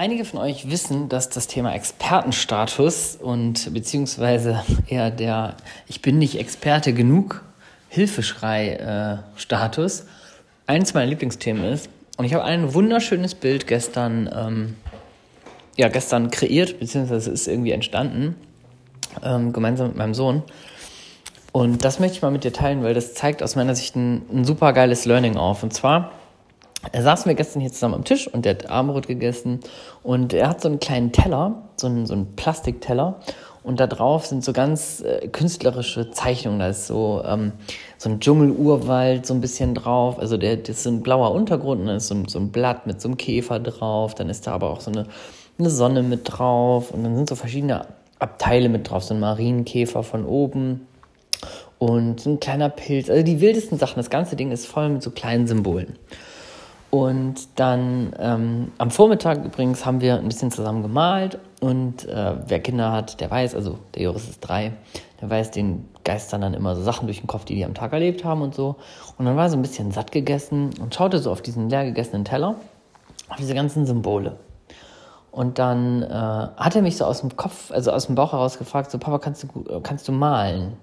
Einige von euch wissen, dass das Thema Expertenstatus und beziehungsweise eher der Ich bin nicht Experte genug Hilfeschrei-Status äh, eines meiner Lieblingsthemen ist. Und ich habe ein wunderschönes Bild gestern, ähm, ja, gestern kreiert, beziehungsweise ist irgendwie entstanden, ähm, gemeinsam mit meinem Sohn. Und das möchte ich mal mit dir teilen, weil das zeigt aus meiner Sicht ein, ein super geiles Learning auf. Und zwar er saßen wir gestern hier zusammen am Tisch und der hat Armbrot gegessen und er hat so einen kleinen Teller, so einen, so einen Plastikteller und da drauf sind so ganz äh, künstlerische Zeichnungen. Da ist so, ähm, so ein Dschungelurwald so ein bisschen drauf. Also der, das ist ein blauer Untergrund und dann ist so ein, so ein Blatt mit so einem Käfer drauf. Dann ist da aber auch so eine, eine Sonne mit drauf und dann sind so verschiedene Abteile mit drauf. So ein Marienkäfer von oben und so ein kleiner Pilz. Also die wildesten Sachen. Das ganze Ding ist voll mit so kleinen Symbolen. Und dann ähm, am Vormittag übrigens haben wir ein bisschen zusammen gemalt und äh, wer Kinder hat, der weiß, also der Joris ist drei, der weiß, den geistern dann immer so Sachen durch den Kopf, die die am Tag erlebt haben und so. Und dann war er so ein bisschen satt gegessen und schaute so auf diesen leer gegessenen Teller, auf diese ganzen Symbole. Und dann äh, hat er mich so aus dem Kopf, also aus dem Bauch heraus gefragt, so Papa, kannst du, kannst du malen?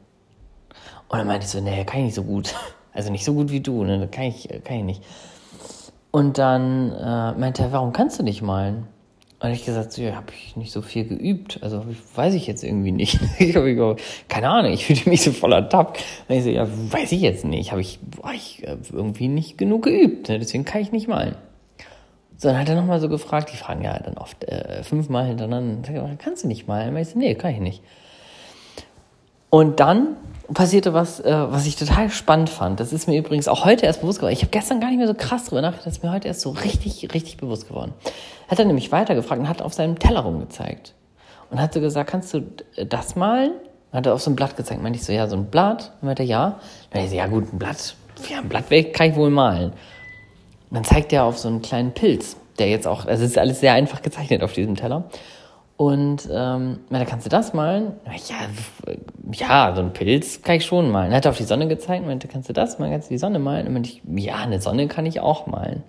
Und dann meinte ich so, nee, kann ich nicht so gut. Also nicht so gut wie du, ne? kann ich, kann ich nicht. Und dann äh, meinte er, warum kannst du nicht malen? Und ich gesagt, so, ja, habe ich nicht so viel geübt. Also weiß ich jetzt irgendwie nicht. ich habe keine Ahnung, ich fühlte mich so voller Tapp. Und ich so, ja, weiß ich jetzt nicht. Habe ich, boah, ich äh, irgendwie nicht genug geübt. Ne? Deswegen kann ich nicht malen. So, dann hat er nochmal so gefragt, die fragen ja dann oft äh, fünfmal hintereinander, kannst du nicht malen? Und ich so, nee, kann ich nicht. Und dann passierte was, äh, was ich total spannend fand. Das ist mir übrigens auch heute erst bewusst geworden. Ich habe gestern gar nicht mehr so krass drüber nachgedacht, das ist mir heute erst so richtig, richtig bewusst geworden. Hat er nämlich weitergefragt und hat auf seinem Teller rumgezeigt. Und hat so gesagt, kannst du das malen? Hat er auf so ein Blatt gezeigt. Meinte ich so, ja, so ein Blatt? Und meinte er, ja. Dann ich so, ja gut, ein Blatt. Ja, ein Blatt kann ich wohl malen. Und dann zeigt er auf so einen kleinen Pilz, der jetzt auch, also es ist alles sehr einfach gezeichnet auf diesem Teller. Und ähm, da kannst du das malen? Ja, ja, so ein Pilz kann ich schon malen. Er hat auf die Sonne gezeigt und meinte, kannst du das malen? Kannst du die Sonne malen? Und meinte ich, ja, eine Sonne kann ich auch malen.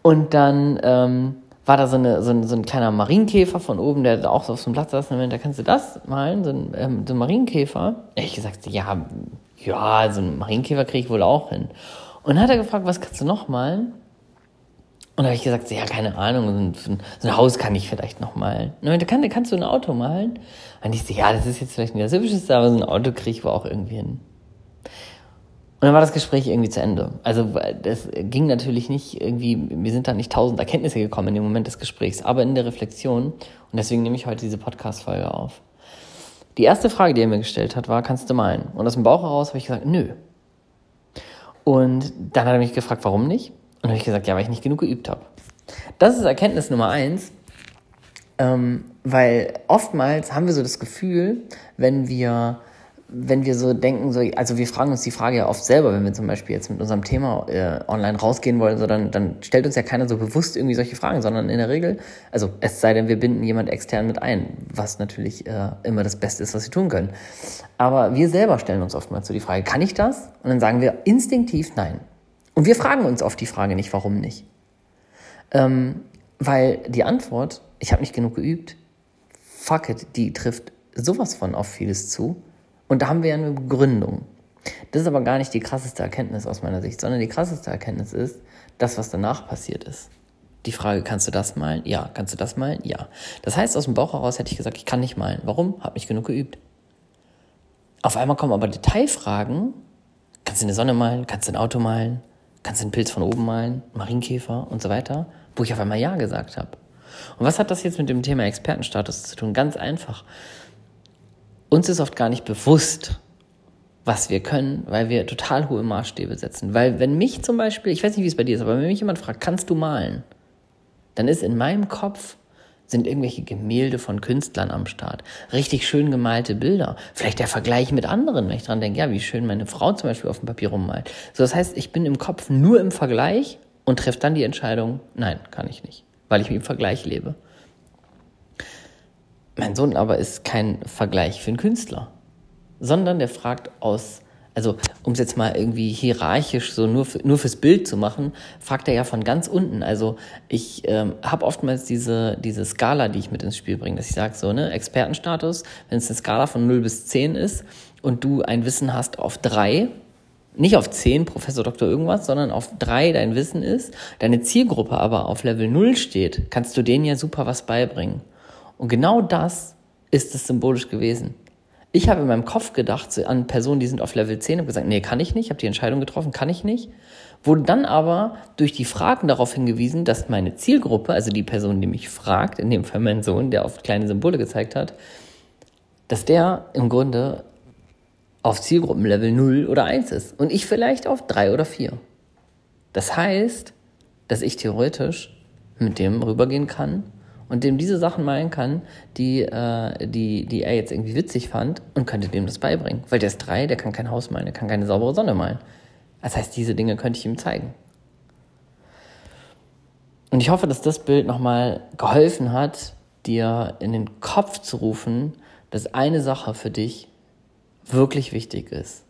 Und dann ähm, war da so, eine, so, ein, so ein kleiner Marienkäfer von oben, der auch so auf so einem Platz saß. Und meinte, kannst du das malen? So ein, ähm, so ein Marienkäfer? Ich gesagt, ja, ja, so ein Marienkäfer kriege ich wohl auch hin. Und dann hat er gefragt, was kannst du noch malen? Und da habe ich gesagt, ja, keine Ahnung, so ein, so ein, Haus kann ich vielleicht noch malen. Und dann kann, kannst du ein Auto malen? Und ich so, ja, das ist jetzt vielleicht nicht das Hübscheste, aber so ein Auto kriege ich wohl auch irgendwie hin. Und dann war das Gespräch irgendwie zu Ende. Also das ging natürlich nicht irgendwie, wir sind da nicht tausend Erkenntnisse gekommen in dem Moment des Gesprächs, aber in der Reflexion. Und deswegen nehme ich heute diese Podcast-Folge auf. Die erste Frage, die er mir gestellt hat, war, kannst du malen? Und aus dem Bauch heraus habe ich gesagt, nö. Und dann hat er mich gefragt, warum nicht? Und dann habe ich gesagt, ja, weil ich nicht genug geübt habe. Das ist Erkenntnis Nummer eins, ähm, weil oftmals haben wir so das Gefühl, wenn wir, wenn wir so denken, so, also wir fragen uns die Frage ja oft selber, wenn wir zum Beispiel jetzt mit unserem Thema äh, online rausgehen wollen, so dann, dann stellt uns ja keiner so bewusst irgendwie solche Fragen, sondern in der Regel, also es sei denn, wir binden jemand extern mit ein, was natürlich äh, immer das Beste ist, was wir tun können. Aber wir selber stellen uns oftmals so die Frage, kann ich das? Und dann sagen wir instinktiv nein. Und wir fragen uns oft die Frage nicht, warum nicht. Ähm, weil die Antwort, ich habe nicht genug geübt, fuck it, die trifft sowas von auf vieles zu. Und da haben wir ja eine Begründung. Das ist aber gar nicht die krasseste Erkenntnis aus meiner Sicht, sondern die krasseste Erkenntnis ist das, was danach passiert ist. Die Frage, kannst du das malen? Ja. Kannst du das malen? Ja. Das heißt, aus dem Bauch heraus hätte ich gesagt, ich kann nicht malen. Warum? Hab nicht genug geübt. Auf einmal kommen aber Detailfragen. Kannst du eine Sonne malen? Kannst du ein Auto malen? Kannst du einen Pilz von oben malen, Marienkäfer und so weiter, wo ich auf einmal Ja gesagt habe. Und was hat das jetzt mit dem Thema Expertenstatus zu tun? Ganz einfach. Uns ist oft gar nicht bewusst, was wir können, weil wir total hohe Maßstäbe setzen. Weil wenn mich zum Beispiel, ich weiß nicht, wie es bei dir ist, aber wenn mich jemand fragt, kannst du malen? Dann ist in meinem Kopf sind irgendwelche Gemälde von Künstlern am Start. Richtig schön gemalte Bilder. Vielleicht der Vergleich mit anderen, wenn ich dran denke, ja, wie schön meine Frau zum Beispiel auf dem Papier rummalt. So, das heißt, ich bin im Kopf nur im Vergleich und treffe dann die Entscheidung, nein, kann ich nicht, weil ich im Vergleich lebe. Mein Sohn aber ist kein Vergleich für einen Künstler, sondern der fragt aus Also, um es jetzt mal irgendwie hierarchisch so nur, für, nur fürs Bild zu machen, fragt er ja von ganz unten. Also, ich ähm, habe oftmals diese, diese Skala, die ich mit ins Spiel bringe, dass ich sage, so, ne, Expertenstatus, wenn es eine Skala von 0 bis 10 ist und du ein Wissen hast auf 3, nicht auf 10, Professor Doktor irgendwas, sondern auf 3 dein Wissen ist, deine Zielgruppe aber auf Level 0 steht, kannst du denen ja super was beibringen. Und genau das ist es symbolisch gewesen. Ich habe in meinem Kopf gedacht an Personen, die sind auf Level 10 und gesagt, nee, kann ich nicht, habe die Entscheidung getroffen, kann ich nicht. Wurde dann aber durch die Fragen darauf hingewiesen, dass meine Zielgruppe, also die Person, die mich fragt, in dem Fall mein Sohn, der auf kleine Symbole gezeigt hat, dass der im Grunde auf Zielgruppenlevel 0 oder 1 ist und ich vielleicht auf 3 oder 4. Das heißt, dass ich theoretisch mit dem rübergehen kann und dem diese Sachen malen kann, die, äh, die, die er jetzt irgendwie witzig fand und könnte dem das beibringen. Weil der ist drei, der kann kein Haus malen, der kann keine saubere Sonne malen. Das heißt, diese Dinge könnte ich ihm zeigen. Und ich hoffe, dass das Bild nochmal geholfen hat, dir in den Kopf zu rufen, dass eine Sache für dich wirklich wichtig ist.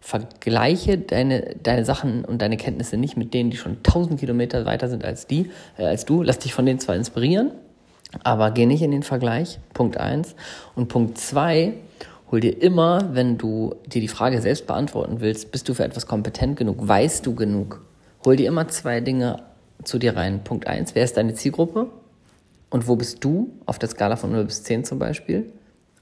Vergleiche deine, deine Sachen und deine Kenntnisse nicht mit denen, die schon tausend Kilometer weiter sind als die, äh, als du. Lass dich von denen zwar inspirieren, aber geh nicht in den Vergleich, Punkt eins Und Punkt zwei hol dir immer, wenn du dir die Frage selbst beantworten willst, bist du für etwas kompetent genug, weißt du genug, hol dir immer zwei Dinge zu dir rein. Punkt eins wer ist deine Zielgruppe? Und wo bist du auf der Skala von 0 bis 10 zum Beispiel?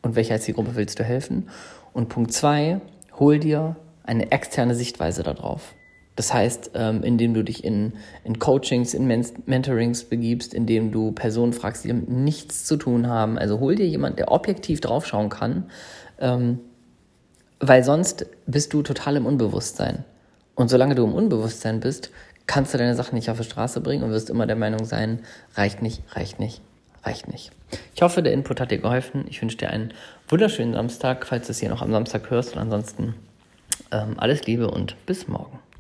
Und welcher Zielgruppe willst du helfen? Und Punkt zwei hol dir eine externe Sichtweise darauf. Das heißt, ähm, indem du dich in, in Coachings, in Men Mentorings begibst, indem du Personen fragst, die damit nichts zu tun haben. Also hol dir jemand, der objektiv draufschauen kann, ähm, weil sonst bist du total im Unbewusstsein. Und solange du im Unbewusstsein bist, kannst du deine Sachen nicht auf die Straße bringen und wirst immer der Meinung sein, reicht nicht, reicht nicht, reicht nicht. Ich hoffe, der Input hat dir geholfen. Ich wünsche dir einen wunderschönen Samstag, falls du es hier noch am Samstag hörst. Und ansonsten ähm, alles Liebe und bis morgen.